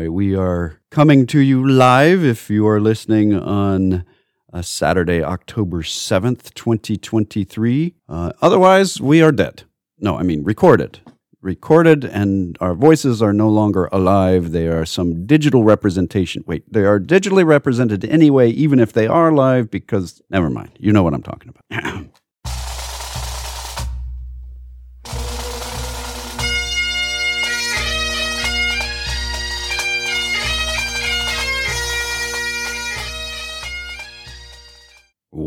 We are coming to you live if you are listening on Saturday, October 7th, 2023. Uh, otherwise, we are dead. No, I mean recorded. Recorded, and our voices are no longer alive. They are some digital representation. Wait, they are digitally represented anyway, even if they are live, because never mind. You know what I'm talking about.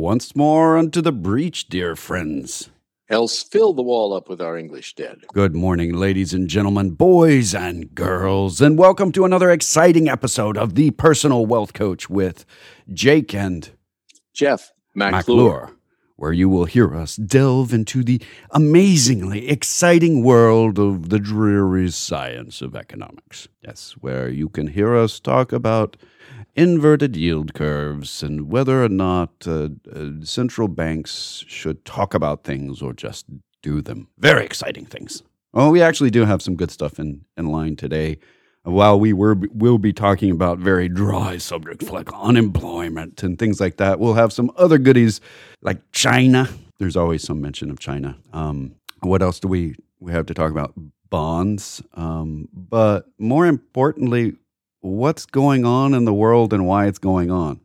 Once more unto the breach, dear friends. Else fill the wall up with our English dead. Good morning, ladies and gentlemen, boys and girls, and welcome to another exciting episode of The Personal Wealth Coach with Jake and Jeff McClure, McClure. Where you will hear us delve into the amazingly exciting world of the dreary science of economics. Yes, where you can hear us talk about inverted yield curves and whether or not uh, uh, central banks should talk about things or just do them. Very exciting things. Well, we actually do have some good stuff in, in line today. While we were, will be talking about very dry subjects like unemployment and things like that, we'll have some other goodies like China. There's always some mention of China. Um, what else do we, we have to talk about? Bonds. Um, but more importantly, what's going on in the world and why it's going on.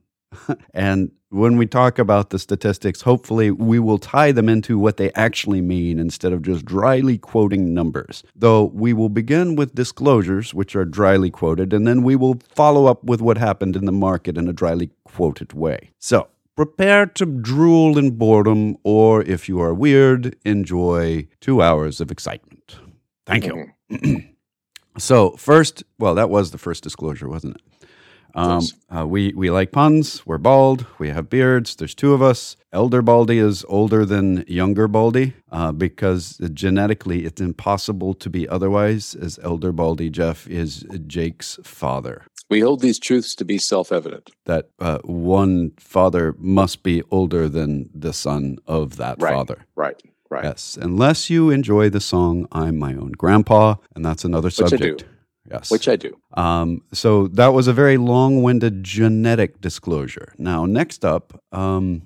And when we talk about the statistics, hopefully we will tie them into what they actually mean instead of just dryly quoting numbers. Though we will begin with disclosures, which are dryly quoted, and then we will follow up with what happened in the market in a dryly quoted way. So, prepare to drool in boredom, or if you are weird, enjoy two hours of excitement. Thank you. Mm-hmm. So first, well, that was the first disclosure, wasn't it? Um, uh, we we like puns. We're bald. We have beards. There's two of us. Elder Baldy is older than younger Baldy uh, because genetically it's impossible to be otherwise. As Elder Baldy Jeff is Jake's father. We hold these truths to be self evident. That uh, one father must be older than the son of that Right. father. Right, right. Yes, unless you enjoy the song "I'm My Own Grandpa," and that's another Which subject. Yes, Which I do. um, so that was a very long-winded genetic disclosure. Now, next up, um,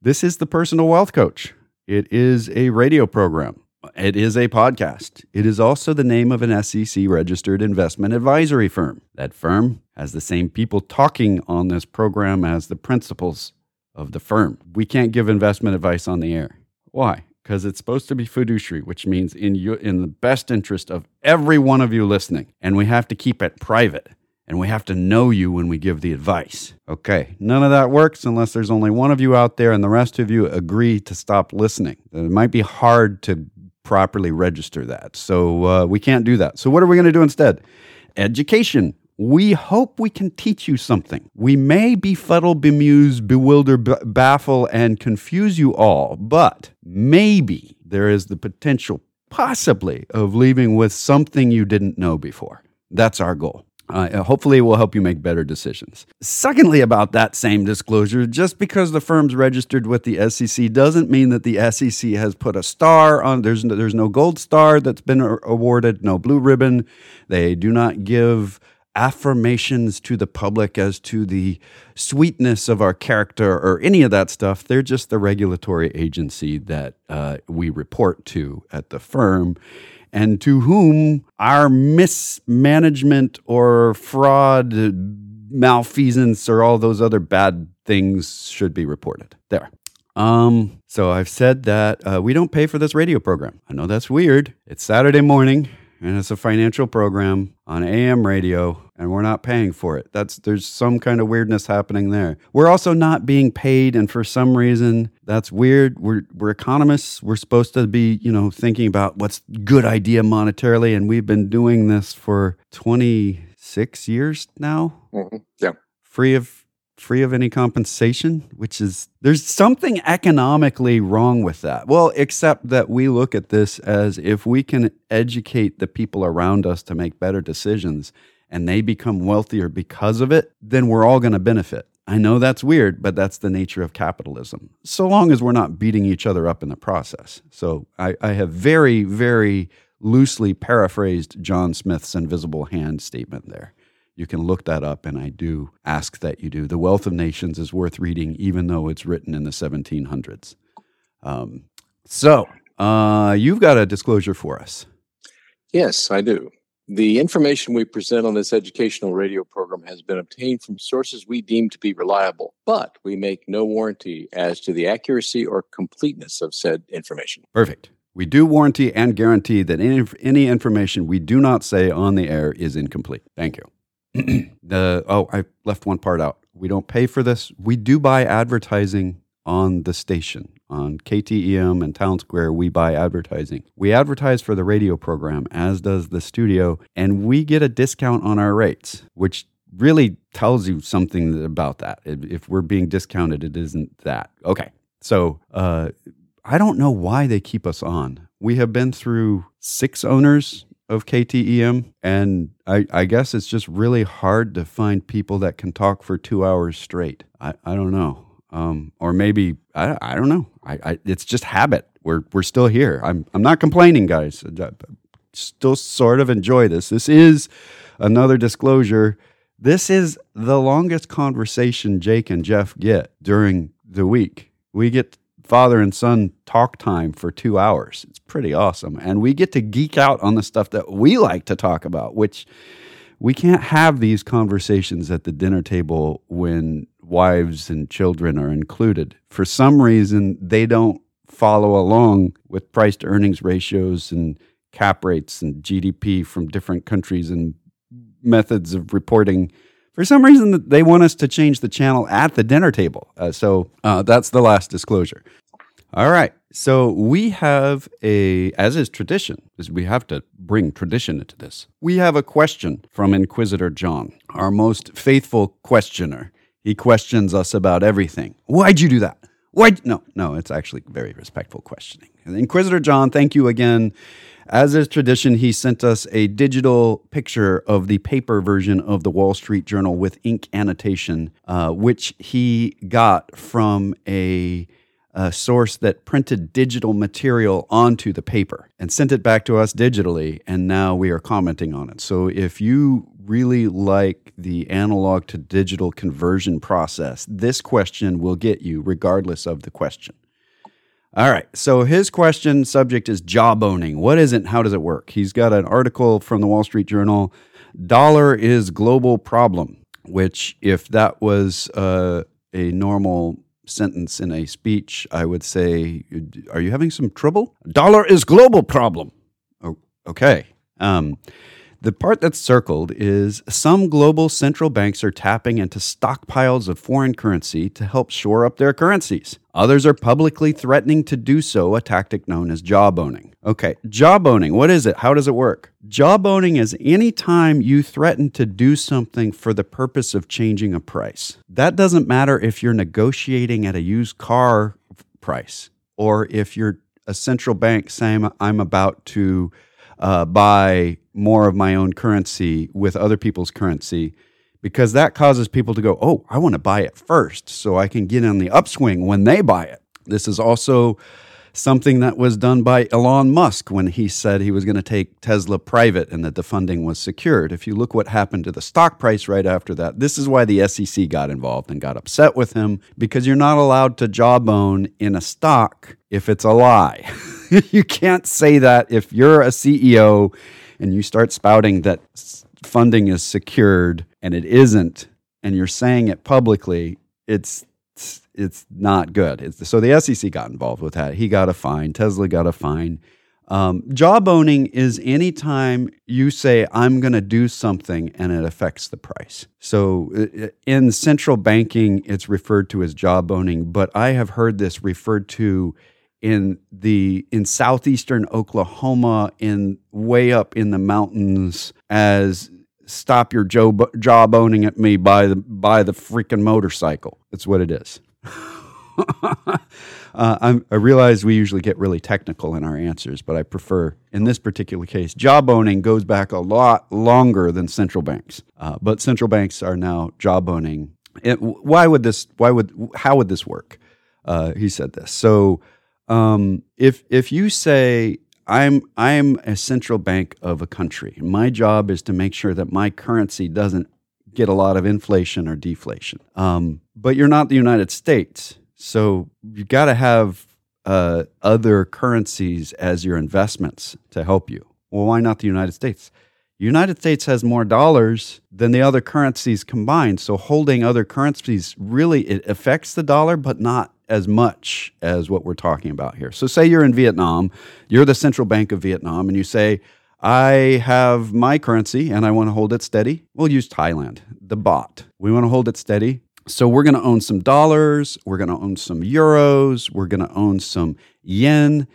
this is the Personal Wealth Coach. It is a radio program. It is a podcast. It is also the name of an SEC-registered investment advisory firm. That firm has the same people talking on this program as the principals of the firm. We can't give investment advice on the air. Why? Because it's supposed to be fiduciary, which means in in the best interest of every one of you listening, and we have to keep it private, and we have to know you when we give the advice. Okay, none of that works unless there's only one of you out there, and the rest of you agree to stop listening. It might be hard to properly register that, so uh, we can't do that. So what are we going to do instead? Education. We hope we can teach you something. We may befuddle, bemuse, bewilder, b- baffle, and confuse you all, but maybe there is the potential, possibly, of leaving with something you didn't know before. That's our goal. Uh, hopefully, it will help you make better decisions. Secondly, about that same disclosure, just because the firm's registered with the SEC doesn't mean that the SEC has put a star on. There's no, there's no gold star that's been awarded, no blue ribbon. They do not give affirmations to the public as to the sweetness of our character or any of that stuff. They're just the regulatory agency that uh, we report to at the firm and to whom our mismanagement or fraud, malfeasance, or all those other bad things should be reported. There. Um, so I've said that uh, we don't pay for this radio program. I know that's weird. It's Saturday morning and it's a financial program on AM radio and we're not paying for it. That's there's some kind of weirdness happening there. We're also not being paid and for some reason that's weird. We're we're economists. We're supposed to be, you know, thinking about what's good idea monetarily and we've been doing this for 26 years now Mhm. Yeah. free of free of any compensation, which is there's something economically wrong with that. Well, except that we look at this as if we can educate the people around us to make better decisions and they become wealthier because of it, then we're all going to benefit. I know that's weird, but that's the nature of capitalism. So long as we're not beating each other up in the process. So I, I have very, very loosely paraphrased John Smith's invisible hand statement there. You can look that up, and I do ask that you do. The Wealth of Nations is worth reading, even though it's written in the 1700s. Um, so, uh, you've got a disclosure for us. Yes, I do. The information we present on this educational radio program has been obtained from sources we deem to be reliable, but we make no warranty as to the accuracy or completeness of said information. Perfect. We do warranty and guarantee that any, any information we do not say on the air is incomplete. Thank you. the oh, I left one part out. We don't pay for this. We do buy advertising on the station on KTEM and Town Square, we buy advertising. We advertise for the radio program, as does the studio, and we get a discount on our rates, which really tells you something about that. If we're being discounted, it isn't that. Okay. So uh, I don't know why they keep us on. We have been through six owners of KTEM, and I, I, guess it's just really hard to find people that can talk for two hours straight. I, I don't know um, or maybe I, I don't know. I, I, it's just habit. We're we're still here. I'm I'm not complaining, guys. Still sort of enjoy this. This is another disclosure. This is the longest conversation Jake and Jeff get during the week. We get father and son talk time for two hours. It's pretty awesome, and we get to geek out on the stuff that we like to talk about, which we can't have these conversations at the dinner table when wives and children are included. For some reason, they don't follow along with price to earnings ratios and cap rates and GDP from different countries and methods of reporting. For some reason, they want us to change the channel at the dinner table. Uh, so uh, that's the last disclosure. All right. So we have a, as is tradition, is we have to bring tradition into this. We have a question from Inquisitor John, our most faithful questioner. He questions us about everything. Why'd you do that? Why? No, no, it's actually very respectful questioning. Inquisitor John, thank you again. As is tradition, he sent us a digital picture of the paper version of the Wall Street Journal with ink annotation, uh, which he got from a a source that printed digital material onto the paper and sent it back to us digitally. And now we are commenting on it. So if you really like the analog to digital conversion process, this question will get you regardless of the question. All right. So his question subject is jawboning. What is it? How does it work? He's got an article from the Wall Street Journal. Dollar is global problem. Which, if that was uh, a normal sentence in a speech, I would say, "Are you having some trouble?" Dollar is global problem. Oh, okay. Um, the part that's circled is some global central banks are tapping into stockpiles of foreign currency to help shore up their currencies. Others are publicly threatening to do so, a tactic known as jawboning. Okay, jawboning, what is it? How does it work? Jawboning is any time you threaten to do something for the purpose of changing a price. That doesn't matter if you're negotiating at a used car price or if you're a central bank saying, I'm about to uh, buy more of my own currency with other people's currency because that causes people to go, oh, I want to buy it first so I can get on the upswing when they buy it. This is also something that was done by Elon Musk when he said he was going to take Tesla private and that the funding was secured. If you look what happened to the stock price right after that, this is why the SEC got involved and got upset with him because you're not allowed to jawbone in a stock if it's a lie. you can't say that if you're a CEO and you start spouting that funding is secured and it isn't, and you're saying it publicly, it's it's not good. It's, so the SEC got involved with that. He got a fine. Tesla got a fine. Um, jawboning is anytime you say, I'm going to do something and it affects the price. So in central banking, it's referred to as jawboning, but I have heard this referred to in the in southeastern Oklahoma, in way up in the mountains, as stop your jaw jawboning at me by the by the freaking motorcycle. That's what it is. uh, i realize we usually get really technical in our answers, but I prefer, in this particular case, jawboning goes back a lot longer than central banks. Uh, but central banks are now jawboning. It, why would this? Why would? How would this work? Uh, he said this. So um, if if you say I'm I'm a central bank of a country, my job is to make sure that my currency doesn't get a lot of inflation or deflation. Um, but you're not the United States. So you got to have uh, other currencies as your investments to help you. Well, why not the United States? United States has more dollars than the other currencies combined. So holding other currencies really it affects the dollar, but not as much as what we're talking about here. So say you're in Vietnam, you're the central bank of Vietnam, and you say, I have my currency and I want to hold it steady. We'll use Thailand, the baht. We want to hold it steady. So we're going to own some dollars, we're going to own some euros, we're going to own some yen,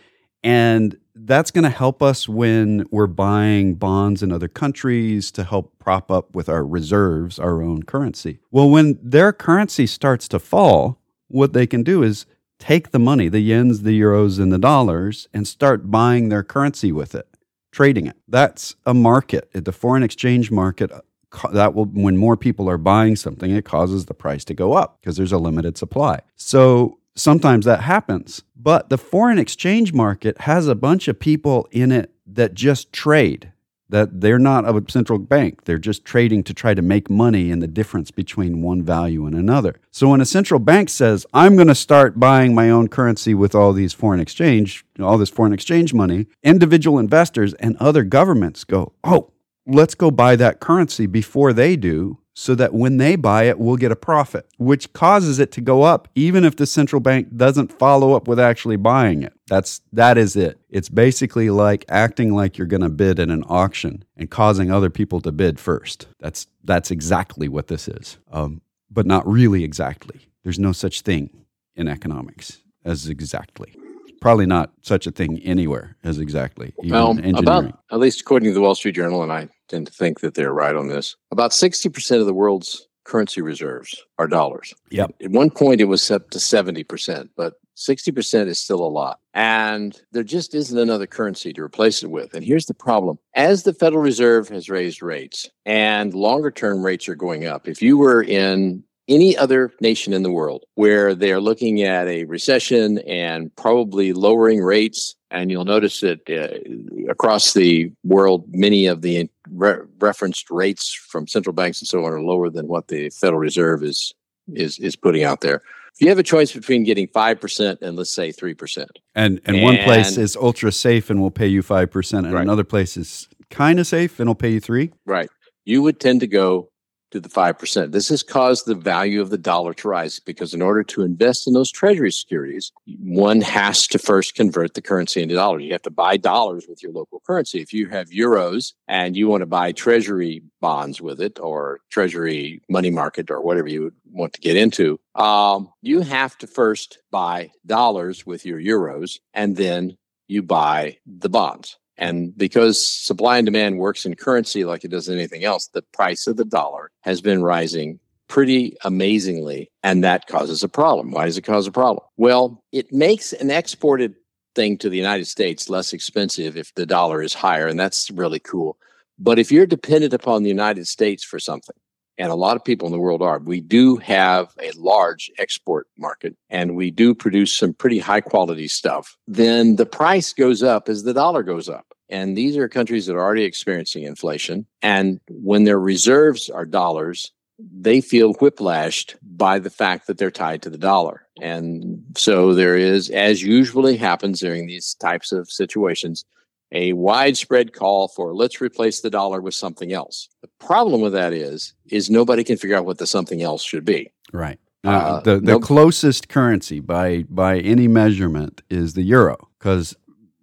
and that's going to help us when we're buying bonds in other countries to help prop up with our reserves, our own currency. Well, when their currency starts to fall, what they can do is take the money, the yens, the euros, and the dollars, and start buying their currency with it, trading it. That's a market, the foreign exchange market. That will, when more people are buying something, it causes the price to go up because there's a limited supply. So sometimes that happens. But the foreign exchange market has a bunch of people in it that just trade, that they're not a central bank. They're just trading to try to make money in the difference between one value and another. So when a central bank says, I'm going to start buying my own currency with all these foreign exchange, all this foreign exchange money, individual investors and other governments go, oh, let's go buy that currency before they do so that when they buy it, we'll get a profit, which causes it to go up even if the central bank doesn't follow up with actually buying it. That's that is it. It's basically like acting like you're going to bid in an auction and causing other people to bid first. That's that's exactly what this is, um, but not really exactly. There's no such thing in economics as exactly probably not such a thing anywhere as exactly. well, about at least according to the Wall Street Journal, and I tend to think that they're right on this. About sixty percent of the world's currency reserves are dollars. Yep. At one point, it was up to seventy percent, but 60% is still a lot. And there just isn't another currency to replace it with. And here's the problem as the Federal Reserve has raised rates and longer term rates are going up, if you were in any other nation in the world where they are looking at a recession and probably lowering rates. And you'll notice that uh, across the world, many of the re- referenced rates from central banks and so on are lower than what the Federal Reserve is is is putting out there. If you have a choice between getting five percent and let's say three percent, and and one place is ultra safe and will pay you five percent, and right. another place is kind of safe and will pay you three, right? You would tend to go to the 5%. This has caused the value of the dollar to rise because in order to invest in those treasury securities, one has to first convert the currency into dollars. You have to buy dollars with your local currency. If you have euros and you want to buy treasury bonds with it or treasury money market or whatever you want to get into, um, you have to first buy dollars with your euros and then you buy the bonds. And because supply and demand works in currency like it does anything else, the price of the dollar has been rising pretty amazingly. And that causes a problem. Why does it cause a problem? Well, it makes an exported thing to the United States less expensive if the dollar is higher. And that's really cool. But if you're dependent upon the United States for something, and a lot of people in the world are. We do have a large export market and we do produce some pretty high quality stuff. Then the price goes up as the dollar goes up. And these are countries that are already experiencing inflation. And when their reserves are dollars, they feel whiplashed by the fact that they're tied to the dollar. And so there is, as usually happens during these types of situations, a widespread call for let's replace the dollar with something else. The problem with that is is nobody can figure out what the something else should be. Right. Uh, uh, the the closest currency by by any measurement is the euro because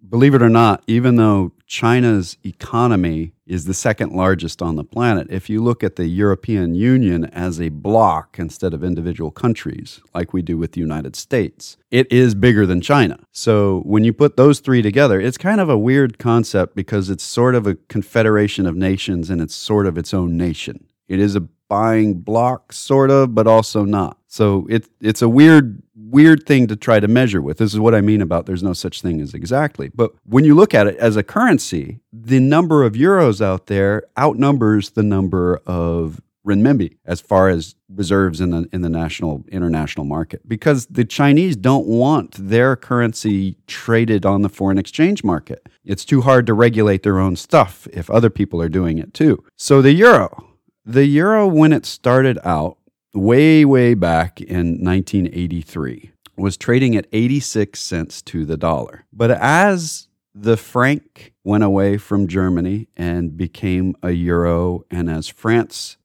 believe it or not, even though China's economy is the second largest on the planet, if you look at the European Union as a bloc instead of individual countries, like we do with the United States, it is bigger than China. So when you put those three together, it's kind of a weird concept because it's sort of a confederation of nations and it's sort of its own nation. It is a buying block, sort of, but also not. So it, it's a weird weird thing to try to measure with. This is what I mean about there's no such thing as exactly. But when you look at it as a currency, the number of euros out there outnumbers the number of renminbi as far as reserves in the in the national international market because the Chinese don't want their currency traded on the foreign exchange market. It's too hard to regulate their own stuff if other people are doing it too. So the euro the euro, when it started out way, way back in 1983, was trading at 86 cents to the dollar. But as the franc went away from Germany and became a euro, and as France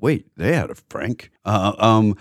wait, they had a franc, uh, um,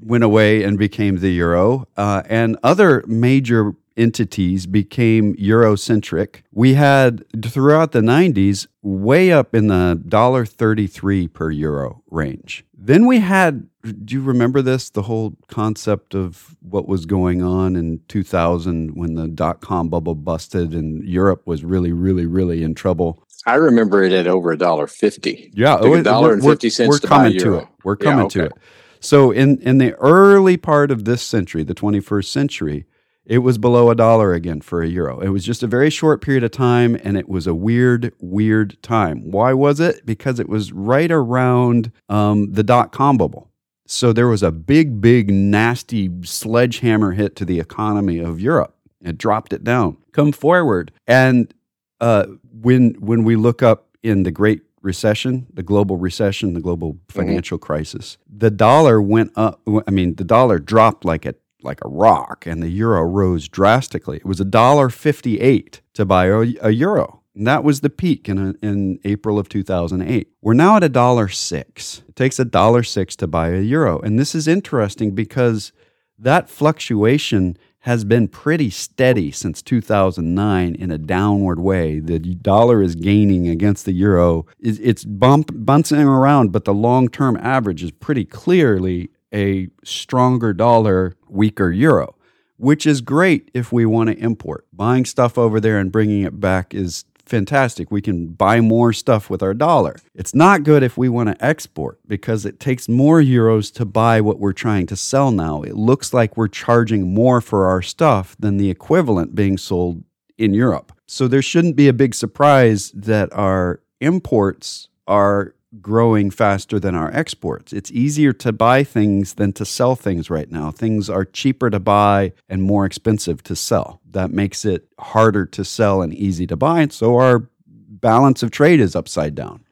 went away and became the euro, uh, and other major entities became Eurocentric. We had throughout the 90s way up in the $1.33 per euro range. Then we had, do you remember this? The whole concept of what was going on in 2000 when the dot com bubble busted and Europe was really, really, really in trouble. I remember it at over a dollar fifty. Yeah, a dollar and fifty cents. We're to coming to euro. it. We're coming Yeah, okay. to it. So in in the early part of this century, the 21st century, it was below a dollar again for a euro. It was just a very short period of time, and it was a weird, weird time. Why was it? Because it was right around um, the dot com bubble. So there was a big, big, nasty sledgehammer hit to the economy of Europe. It dropped it down. Come forward, and uh, when when we look up in the Great Recession, the global recession, the global financial crisis, the dollar went up. I mean, the dollar dropped like a like a rock, and the euro rose drastically. It was a dollar fifty eight to buy a, a euro. That was the peak in, in April of 2008. We're now at a dollar six. It takes a dollar six to buy a euro. And this is interesting because that fluctuation has been pretty steady since 2009 in a downward way. The dollar is gaining against the euro. It's it's bump, bouncing around, but the long term average is pretty clearly a stronger dollar, weaker euro, which is great if we want to import. Buying stuff over there and bringing it back is fantastic. We can buy more stuff with our dollar. It's not good if we want to export because it takes more euros to buy what we're trying to sell now. It looks like we're charging more for our stuff than the equivalent being sold in Europe. So there shouldn't be a big surprise that our imports are growing faster than our exports. It's easier to buy things than to sell things right now. Things are cheaper to buy and more expensive to sell. That makes it harder to sell and easy to buy. And so our balance of trade is upside down.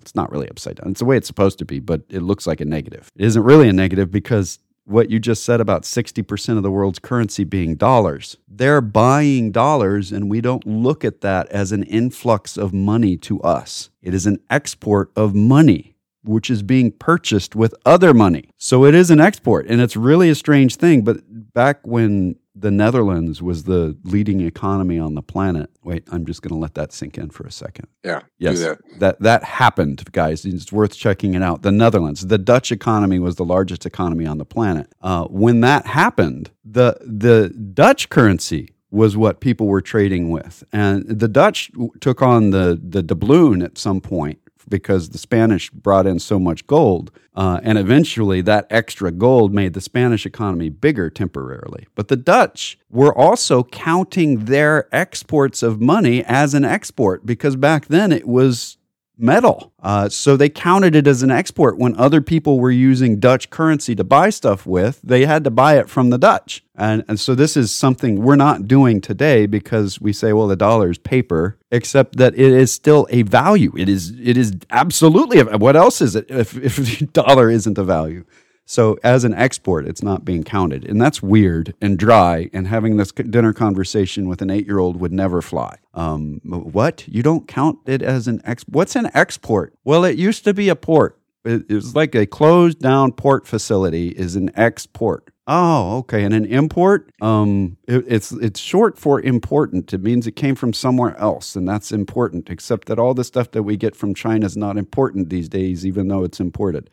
It's not really upside down. It's the way it's supposed to be, but it looks like a negative. It isn't really a negative because what you just said about 60% of the world's currency being dollars. They're buying dollars, and we don't look at that as an influx of money to us. It is an export of money, which is being purchased with other money. So it is an export, and it's really a strange thing. But back when the Netherlands was the leading economy on the planet, wait, I'm just going to let that sink in for a second. Yeah. Yes, that. that that happened, guys. It's worth checking it out. The Netherlands, the Dutch economy was the largest economy on the planet. Uh, when that happened, the the Dutch currency was what people were trading with, and the Dutch took on the the doubloon at some point because the Spanish brought in so much gold, uh, and eventually that extra gold made the Spanish economy bigger temporarily. But the Dutch were also counting their exports of money as an export because back then it was metal. Uh, so they counted it as an export when other people were using Dutch currency to buy stuff with. They had to buy it from the Dutch. And, and so this is something we're not doing today because we say, well, the dollar is paper, except that it is still a value. It is it is absolutely what else is it if, if the dollar isn't a value? So as an export, it's not being counted, and that's weird and dry. And having this dinner conversation with an eight-year-old would never fly. Um, what you don't count it as an ex? What's an export? Well, it used to be a port. It, was like a closed-down port facility is an export. Oh, okay. And an import, um, it, it's it's short for important. It means it came from somewhere else, and that's important. Except that all the stuff that we get from China is not important these days, even though it's imported.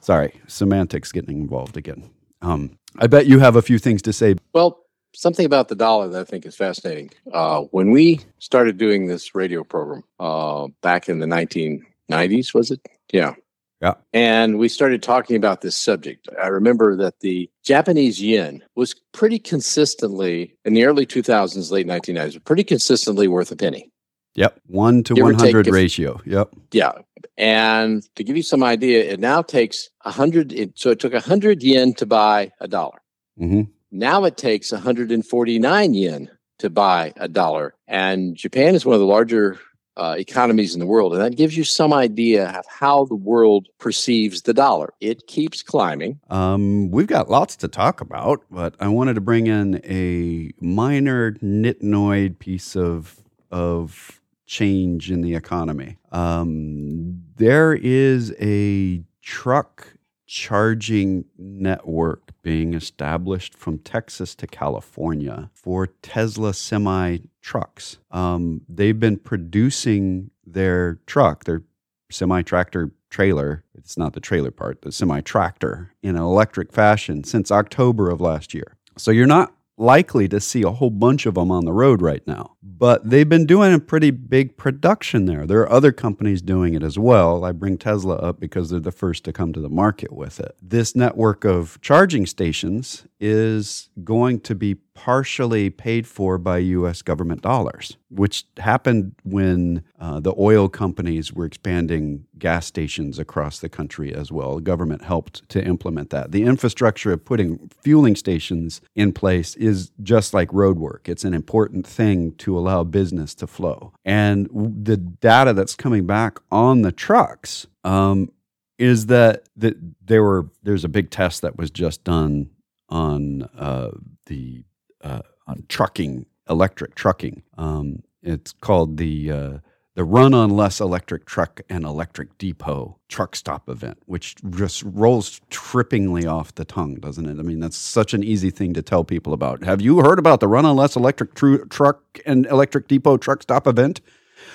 Sorry, semantics getting involved again. Um, I bet you have a few things to say. Well, something about the dollar that I think is fascinating. Uh, when we started doing this radio program uh, back in the 1990s, was it? Yeah. Yeah. And we started talking about this subject. I remember that the Japanese yen was pretty consistently in the early 2000s, late 1990s, pretty consistently worth a penny. Yep, one to Give one hundred take ratio. Yep. Yeah. And to give you some idea, it now takes a hundred. So it took a hundred yen to buy a dollar. hmm Now it takes 149 yen to buy a dollar. And Japan is one of the larger uh, economies in the world. And that gives you some idea of how the world perceives the dollar. It keeps climbing. Um, we've got lots to talk about, but I wanted to bring in a minor nitnoid piece of of change in the economy. Um, there is a truck charging network being established from Texas to California for Tesla semi trucks. Um, they've been producing their truck, their semi tractor trailer. It's not the trailer part, the semi tractor in an electric fashion since October of last year. So you're not likely to see a whole bunch of them on the road right now. But they've been doing a pretty big production there. There are other companies doing it as well. I bring Tesla up because they're the first to come to the market with it. This network of charging stations is going to be partially paid for by US government dollars, which happened when uh, the oil companies were expanding gas stations across the country as well. The government helped to implement that. The infrastructure of putting fueling stations in place is just like road work, it's an important thing to allow business to flow. And the data that's coming back on the trucks um, is that, that there were there's a big test that was just done on uh, the uh, on trucking, electric trucking. Um, it's called the uh, the Run on Less Electric Truck and Electric Depot Truck Stop event, which just rolls trippingly off the tongue, doesn't it? I mean, that's such an easy thing to tell people about. Have you heard about the Run on Less Electric tru- Truck and Electric Depot Truck Stop event?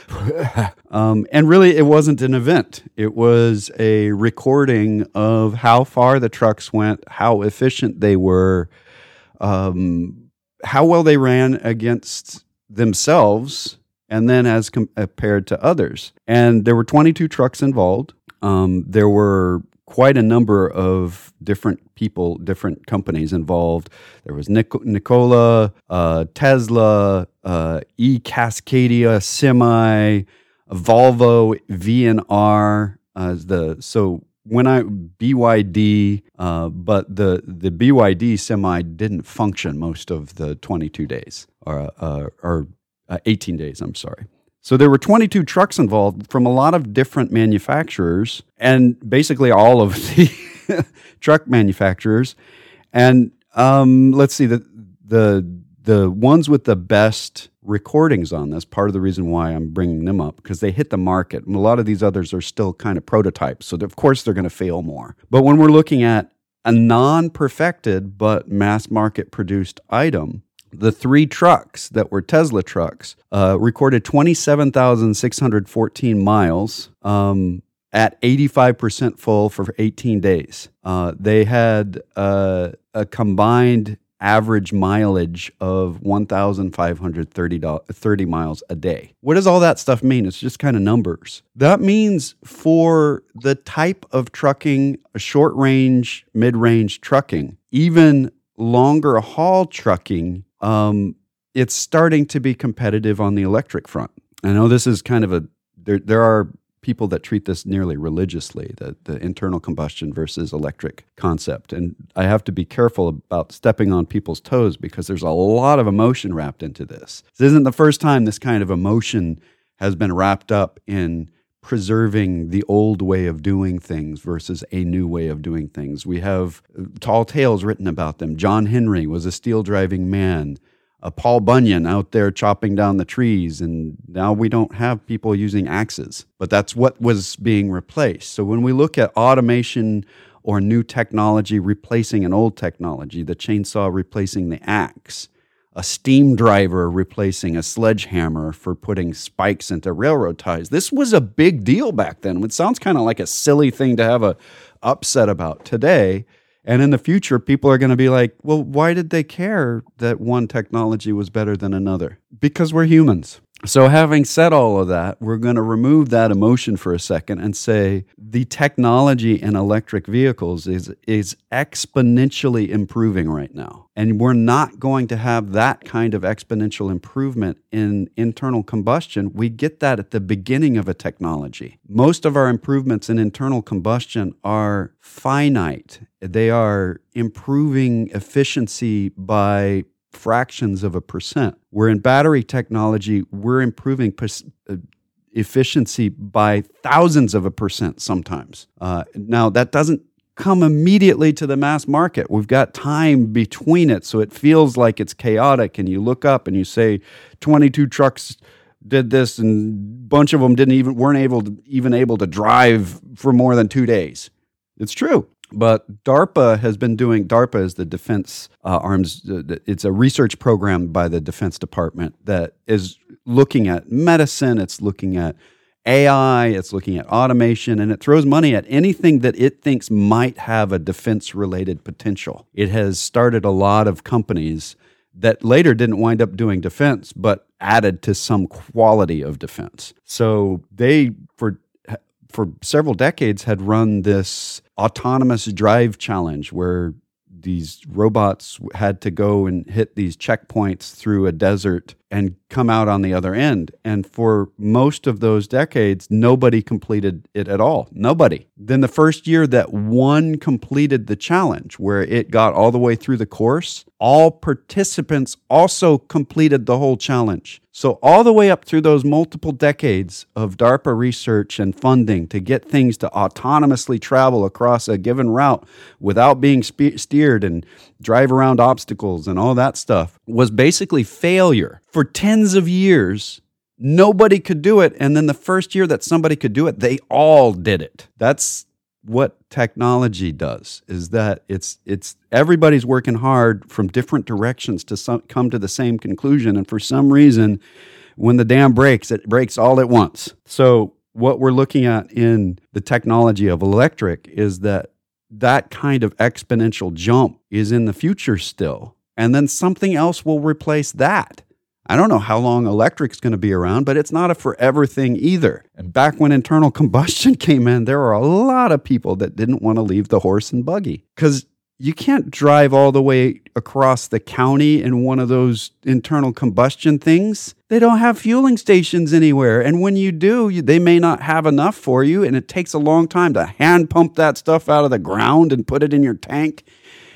um, and really, it wasn't an event. It was a recording of how far the trucks went, how efficient they were, um, how well they ran against themselves and then as compared to others. And there were 22 trucks involved. Um, there were quite a number of different people, different companies involved. There was Nic- Nikola, uh, Tesla, uh, E Cascadia Semi, Volvo VNR. Uh, the so when I BYD, uh, but the the BYD semi didn't function most of the 22 days or uh, or uh, 18 days. I'm sorry. So there were 22 trucks involved from a lot of different manufacturers, and basically all of the truck manufacturers. And um, let's see the the the ones with the best recordings on this, part of the reason why I'm bringing them up, because they hit the market. And a lot of these others are still kind of prototypes. So, of course, they're going to fail more. But when we're looking at a non perfected but mass market produced item, the three trucks that were Tesla trucks uh, recorded 27,614 miles um, at 85% full for 18 days. Uh, they had uh, a combined average mileage of 1,530 miles a day. What does all that stuff mean? It's just kind of numbers. That means for the type of trucking, a short range, mid range trucking, even longer haul trucking, um, it's starting to be competitive on the electric front. I know this is kind of a there. There are people that treat this nearly religiously the, the internal combustion versus electric concept. And I have to be careful about stepping on people's toes because there's a lot of emotion wrapped into this. This isn't the first time this kind of emotion has been wrapped up in preserving the old way of doing things versus a new way of doing things. We have uh, tall tales written about them. John Henry was a steel driving man a Paul Bunyan out there chopping down the trees, and now we don't have people using axes. But that's what was being replaced. So when we look at automation or new technology replacing an old technology, the chainsaw replacing the axe, a steam driver replacing a sledgehammer for putting spikes into railroad ties. This was a big deal back then. It sounds kind of like a silly thing to have a upset about today. And in the future, people are going to be like, well, why did they care that one technology was better than another? Because we're humans. So, having said all of that, we're going to remove that emotion for a second and say the technology in electric vehicles is, is exponentially improving right now. And we're not going to have that kind of exponential improvement in internal combustion. We get that at the beginning of a technology. Most of our improvements in internal combustion are finite, they are improving efficiency by fractions of a percent. Where in battery technology, we're improving uh, efficiency by thousands of a percent sometimes. Uh, now, that doesn't come immediately to the mass market. We've got time between it, so it feels like it's chaotic. And you look up and you say, 22 trucks did this, and a bunch of them didn't even weren't able to even able to drive for more than two days. It's true. But DARPA has been doing, DARPA is the Defense uh, Arms, it's a research program by the Defense Department that is looking at medicine, it's looking at AI, it's looking at automation, and it throws money at anything that it thinks might have a defense related potential. It has started a lot of companies that later didn't wind up doing defense, but added to some quality of defense. So they, for several decades had run this autonomous drive challenge where these robots had to go and hit these checkpoints through a desert and come out on the other end. And for most of those decades, nobody completed it at all. Nobody. Then the first year that one completed the challenge, where it got all the way through the course, all participants also completed the whole challenge. So, all the way up through those multiple decades of DARPA research and funding to get things to autonomously travel across a given route without being spe- steered and drive around obstacles and all that stuff was basically failure. For tens of years, nobody could do it. And then the first year that somebody could do it, they all did it. That's what technology does is that it's it's everybody's working hard from different directions to some, come to the same conclusion and for some reason when the dam breaks it breaks all at once so what we're looking at in the technology of electric is that that kind of exponential jump is in the future still. And then something else will replace that. I don't know how long electric's going to be around, but it's not a forever thing either. And back when internal combustion came in, there were a lot of people that didn't want to leave the horse and buggy because you can't drive all the way across the county in one of those internal combustion things. They don't have fueling stations anywhere. And when you do, they may not have enough for you. And it takes a long time to hand pump that stuff out of the ground and put it in your tank.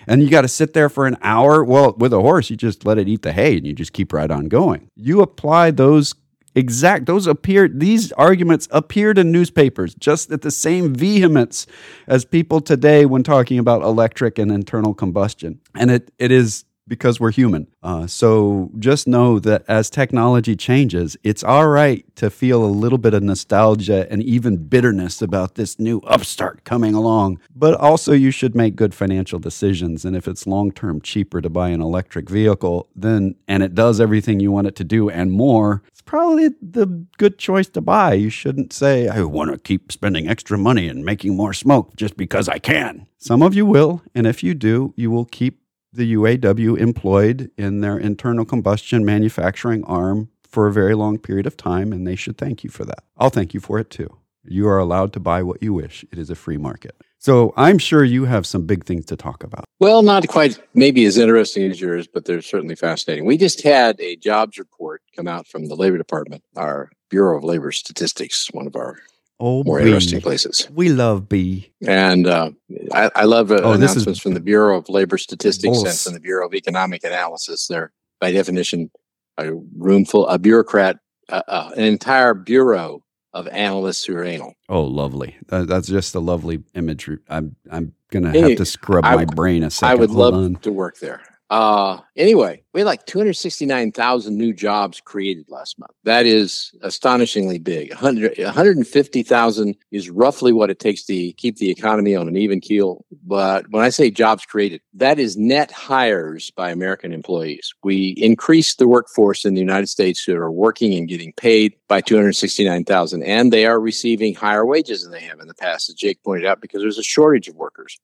And you got to sit there for an hour. Well, with a horse, you just let it eat the hay and you just keep right on going. You apply those exact those appear these arguments appeared in newspapers just at the same vehemence as people today when talking about electric and internal combustion and it, it is because we're human. Uh, so just know that as technology changes, it's all right to feel a little bit of nostalgia and even bitterness about this new upstart coming along. But also, you should make good financial decisions. And if it's long term cheaper to buy an electric vehicle, then and it does everything you want it to do and more, it's probably the good choice to buy. You shouldn't say, I want to keep spending extra money and making more smoke just because I can. Some of you will. And if you do, you will keep the UAW employed in their internal combustion manufacturing arm for a very long period of time, and they should thank you for that. I'll thank you for it too. You are allowed to buy what you wish. It is a free market. So I'm sure you have some big things to talk about. Well, not quite maybe as interesting as yours, but they're certainly fascinating. We just had a jobs report come out from the Labor Department, our Bureau of Labor Statistics, one of our oh, more B. interesting places. We love B. And uh, I, I, love uh, oh, announcements is from the Bureau of Labor Statistics and from the Bureau of Economic Analysis. They're by definition a room full, a bureaucrat, uh, uh, an entire bureau of analysts who are anal. Oh, lovely! That, that's just a lovely imagery. I'm I'm gonna have to scrub I, my brain a second. I would Hold love on. to work there. Uh, anyway, we had like 269,000 new jobs created last month. That is astonishingly big. 100, 150,000 is roughly what it takes to keep the economy on an even keel. But when I say jobs created, that is net hires by American employees. We increased the workforce in the United States who are working and getting paid by 269,000, and they are receiving higher wages than they have in the past, as Jake pointed out, because there's a shortage of workers.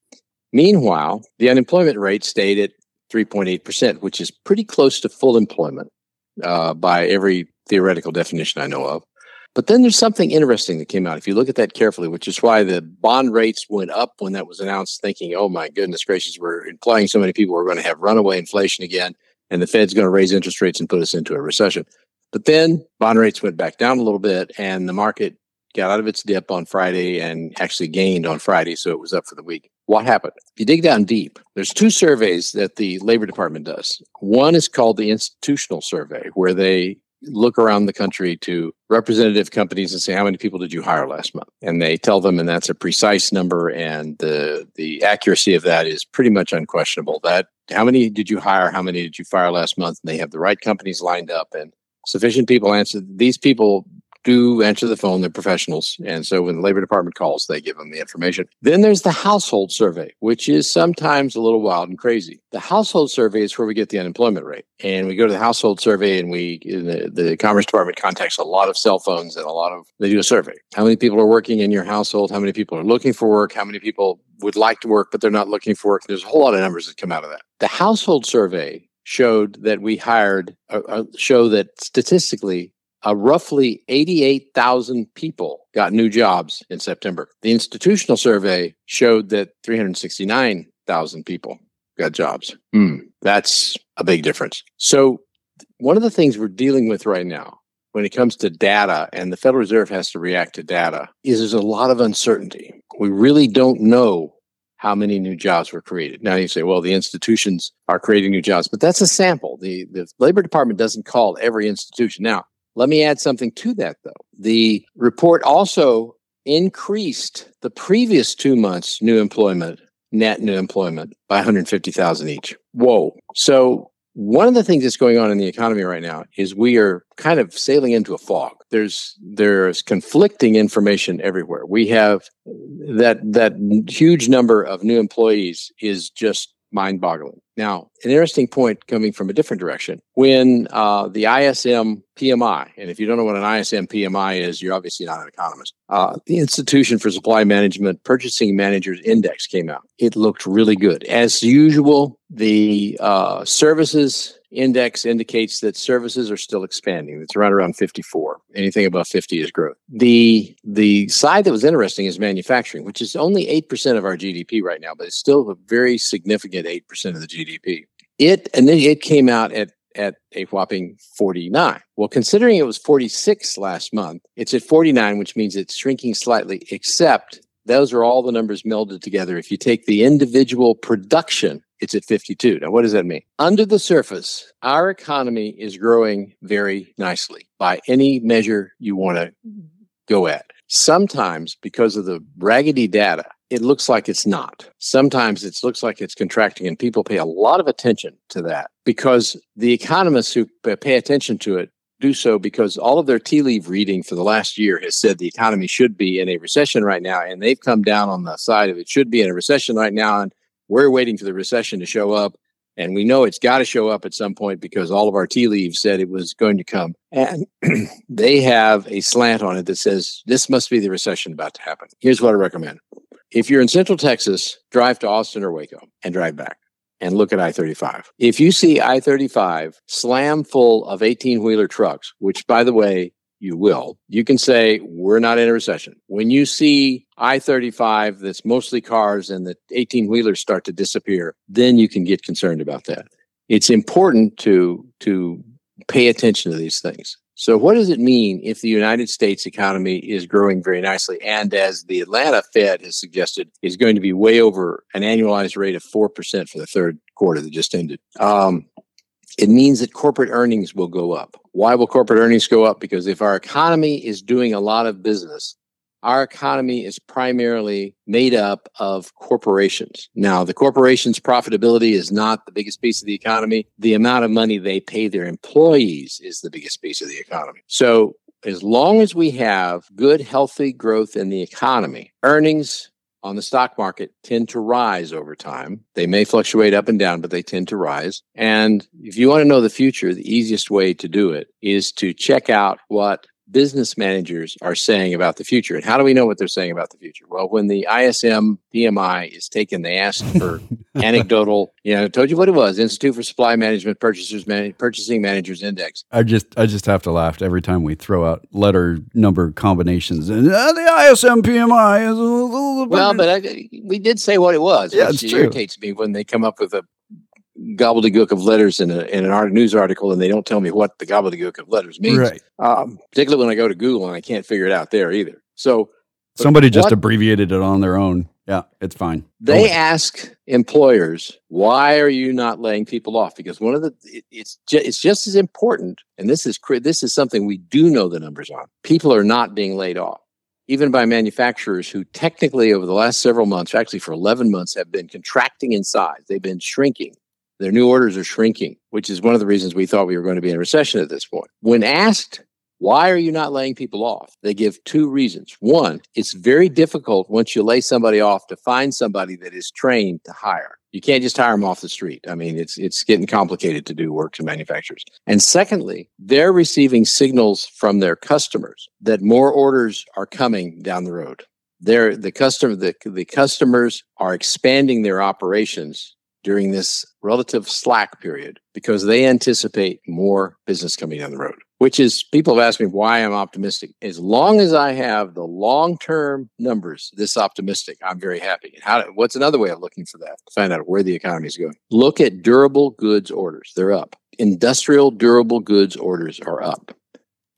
Meanwhile, the unemployment rate stayed at 3.8%, which is pretty close to full employment uh, by every theoretical definition I know of. But then there's something interesting that came out. If you look at that carefully, which is why the bond rates went up when that was announced, thinking, oh my goodness gracious, we're implying so many people are going to have runaway inflation again, and the Fed's going to raise interest rates and put us into a recession. But then bond rates went back down a little bit, and the market got out of its dip on Friday and actually gained on Friday, so it was up for the week. What happened? If you dig down deep, there's two surveys that the Labor Department does. One is called the institutional survey, where they look around the country to representative companies and say how many people did you hire last month and they tell them and that's a precise number and the the accuracy of that is pretty much unquestionable that how many did you hire how many did you fire last month and they have the right companies lined up and sufficient people answer these people do answer the phone. They're professionals. And so when the labor department calls, they give them the information. Then there's the household survey, which is sometimes a little wild and crazy. The household survey is where we get the unemployment rate. And we go to the household survey and we, the, the Commerce Department contacts a lot of cell phones and a lot of, they do a survey. How many people are working in your household? How many people are looking for work? How many people would like to work, but they're not looking for work? There's a whole lot of numbers that come out of that. The household survey showed that we hired, uh, uh show that statistically uh, roughly 88,000 people got new jobs in September. The institutional survey showed that 369,000 people got jobs. Hmm, that's a big difference. So, one of the things we're dealing with right now when it comes to data, and the Federal Reserve has to react to data, is there's a lot of uncertainty. We really don't know how many new jobs were created. Now you say, well, the institutions are creating new jobs, but that's a sample. The, the Labor Department doesn't call every institution. Now, let me add something to that, though. The report also increased the previous two months' new employment, net new employment, by 150,000 each. Whoa. So, one of the things that's going on in the economy right now is we are kind of sailing into a fog. There's there's conflicting information everywhere. We have that that huge number of new employees is just mind boggling. Now, an interesting point coming from a different direction. When uh, the ISM PMI, and if you don't know what an ISM PMI is, you're obviously not an economist. Uh, the Institution for Supply Management Purchasing Managers Index came out. It looked really good. As usual, the uh, services index indicates that services are still expanding. It's around around 54. Anything above 50 is growth. The the side that was interesting is manufacturing, which is only 8% of our GDP right now, but it's still a very significant 8% of the GDP. It and then it came out at at a whopping 49. Well, considering it was 46 last month, it's at 49, which means it's shrinking slightly, except those are all the numbers melded together. If you take the individual production it's at 52. Now, what does that mean? Under the surface, our economy is growing very nicely by any measure you want to go at. Sometimes, because of the raggedy data, it looks like it's not. Sometimes it looks like it's contracting, and people pay a lot of attention to that because the economists who pay attention to it do so because all of their tea leaf reading for the last year has said the economy should be in a recession right now, and they've come down on the side of it should be in a recession right now, and we're waiting for the recession to show up. And we know it's got to show up at some point because all of our tea leaves said it was going to come. And they have a slant on it that says this must be the recession about to happen. Here's what I recommend. If you're in Central Texas, drive to Austin or Waco and drive back and look at I 35. If you see I 35 slam full of 18 wheeler trucks, which by the way, you will, you can say, we're not in a recession. When you see I 35 that's mostly cars and the 18 wheelers start to disappear, then you can get concerned about that. It's important to, to pay attention to these things. So, what does it mean if the United States economy is growing very nicely and, as the Atlanta Fed has suggested, is going to be way over an annualized rate of 4% for the third quarter that just ended? Um, it means that corporate earnings will go up. Why will corporate earnings go up? Because if our economy is doing a lot of business, our economy is primarily made up of corporations. Now, the corporation's profitability is not the biggest piece of the economy. The amount of money they pay their employees is the biggest piece of the economy. So, as long as we have good, healthy growth in the economy, earnings on the stock market tend to rise over time. They may fluctuate up and down, but they tend to rise. And if you want to know the future, the easiest way to do it is to check out what business managers are saying about the future. And how do we know what they're saying about the future? Well, when the ISM PMI is taken, they ask for anecdotal, you know, I told you what it was, Institute for Supply Management Purchasers Man- Purchasing Managers Index. I just I just have to laugh every time we throw out letter number combinations and uh, the ISM PMI is Well, but I, we did say what it was, yeah, which it's irritates true. me when they come up with a gobbledygook of letters in, a, in an art news article and they don't tell me what the gobbledygook of letters means. Right. Um, particularly when I go to Google and I can't figure it out there either. So somebody just abbreviated it on their own Yeah, it's fine. They Go ask employers, "Why are you not laying people off?" Because one of the it, it's ju- it's just as important, and this is this is something we do know the numbers on. People are not being laid off, even by manufacturers who technically over the last several months, actually for eleven months, have been contracting in size. They've been shrinking. Their new orders are shrinking, which is one of the reasons we thought we were going to be in a recession at this point. When asked why are you not laying people off? They give two reasons. One, it's very difficult once you lay somebody off to find somebody that is trained to hire. You can't just hire them off the street. I mean, it's it's getting complicated to do work to manufacturers. And secondly, they're receiving signals from their customers that more orders are coming down the road. They're the customer the, the customers are expanding their operations during this relative slack period because they anticipate more business coming down the road which is people have asked me why I'm optimistic. As long as I have the long term numbers this optimistic, I'm very happy. And How, what's another way of looking for that? Find out where the economy is going. Look at durable goods orders. They're up. Industrial durable goods orders are up.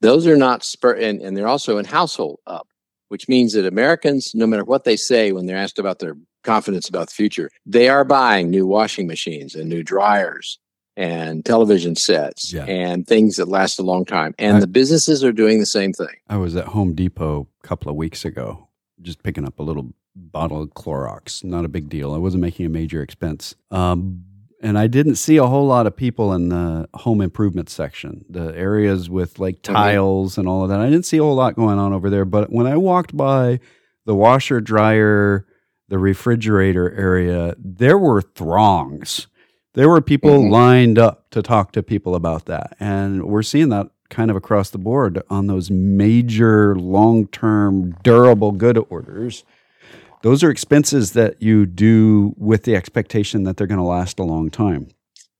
Those are not spur, and, and they're also in household up, which means that Americans, no matter what they say when they're asked about their confidence about the future, they are buying new washing machines and new dryers and television sets Yeah. and things that last a long time. And I- the businesses are doing the same thing. I was at Home Depot a couple of weeks ago, just picking up a little bottle of Clorox. Not a big deal. I wasn't making a major expense. Um, and I didn't see a whole lot of people in the home improvement section, the areas with like Mhm. tiles and all of that. I didn't see a whole lot going on over there. But when I walked by the washer, dryer, the refrigerator area, there were throngs. There were people Mhm. lined up to talk to people about that. And we're seeing that kind of across the board on those major long term durable good orders. Those are expenses that you do with the expectation that they're going to last a long time.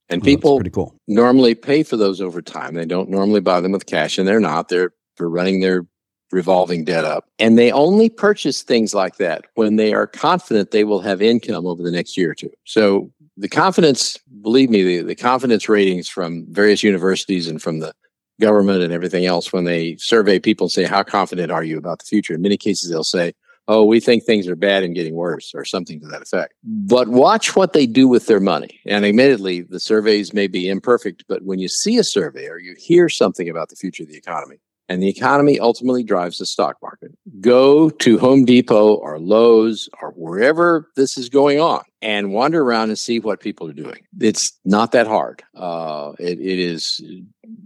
And people pretty cool. normally pay for those over time. They don't normally buy them with cash, and they're not. They're they're running their revolving debt up. And they only purchase things like that when they are confident they will have income over the next year or two. So the confidence, believe me, the, the confidence ratings from various universities and from the government and everything else, when they survey people and say, How confident are you about the future? In many cases, they'll say, Oh, we think things are bad and getting worse, or something to that effect. But watch what they do with their money. And admittedly, the surveys may be imperfect, but when you see a survey or you hear something about the future of the economy, and the economy ultimately drives the stock market. Go to Home Depot or Lowe's or wherever this is going on and wander around and see what people are doing. It's not that hard. Uh, it, it is.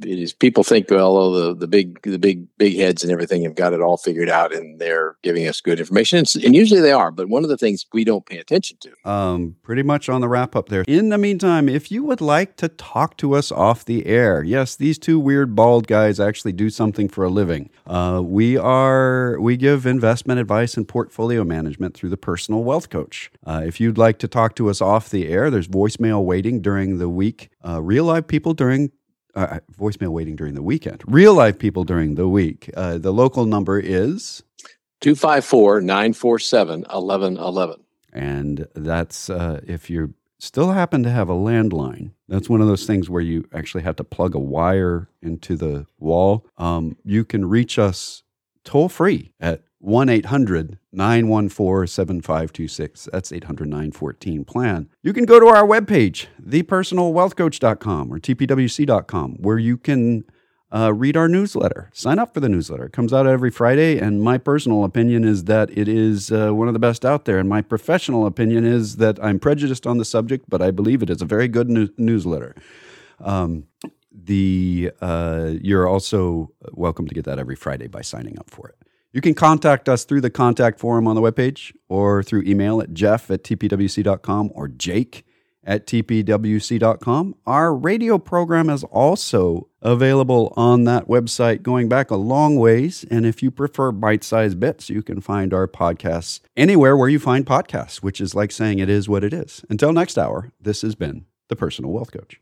It is. People think, well, oh, the the big the big big heads and everything have got it all figured out, and they're giving us good information. And, and usually they are. But one of the things we don't pay attention to Um, pretty much on the wrap up there. In the meantime, if you would like to talk to us off the air, yes, these two weird bald guys actually do something for a living. Uh, we are we give investment advice and portfolio management through the Personal Wealth Coach. Uh, if you'd like to talk to us off the air, there's voicemail waiting during the week. Uh, real live people during. Uh, voicemail waiting during the weekend. Real live people during the week. Uh, the local number is 254 947 1111. And that's uh, if you still happen to have a landline. That's one of those things where you actually have to plug a wire into the wall. Um, you can reach us toll free at 1 800 914 7526. That's 800 914 plan. You can go to our webpage, thepersonalwealthcoach.com or tpwc.com, where you can uh, read our newsletter. Sign up for the newsletter. It comes out every Friday, and my personal opinion is that it is uh, one of the best out there. And my professional opinion is that I'm prejudiced on the subject, but I believe it is a very good new- newsletter. Um, the uh, you're also welcome to get that every Friday by signing up for it. You can contact us through the contact form on the webpage or through email at jeff at tpwc.com or jake at tpwc.com. Our radio program is also available on that website going back a long ways. And if you prefer bite sized bits, you can find our podcasts anywhere where you find podcasts, which is like saying it is what it is. Until next hour, this has been The Personal Wealth Coach.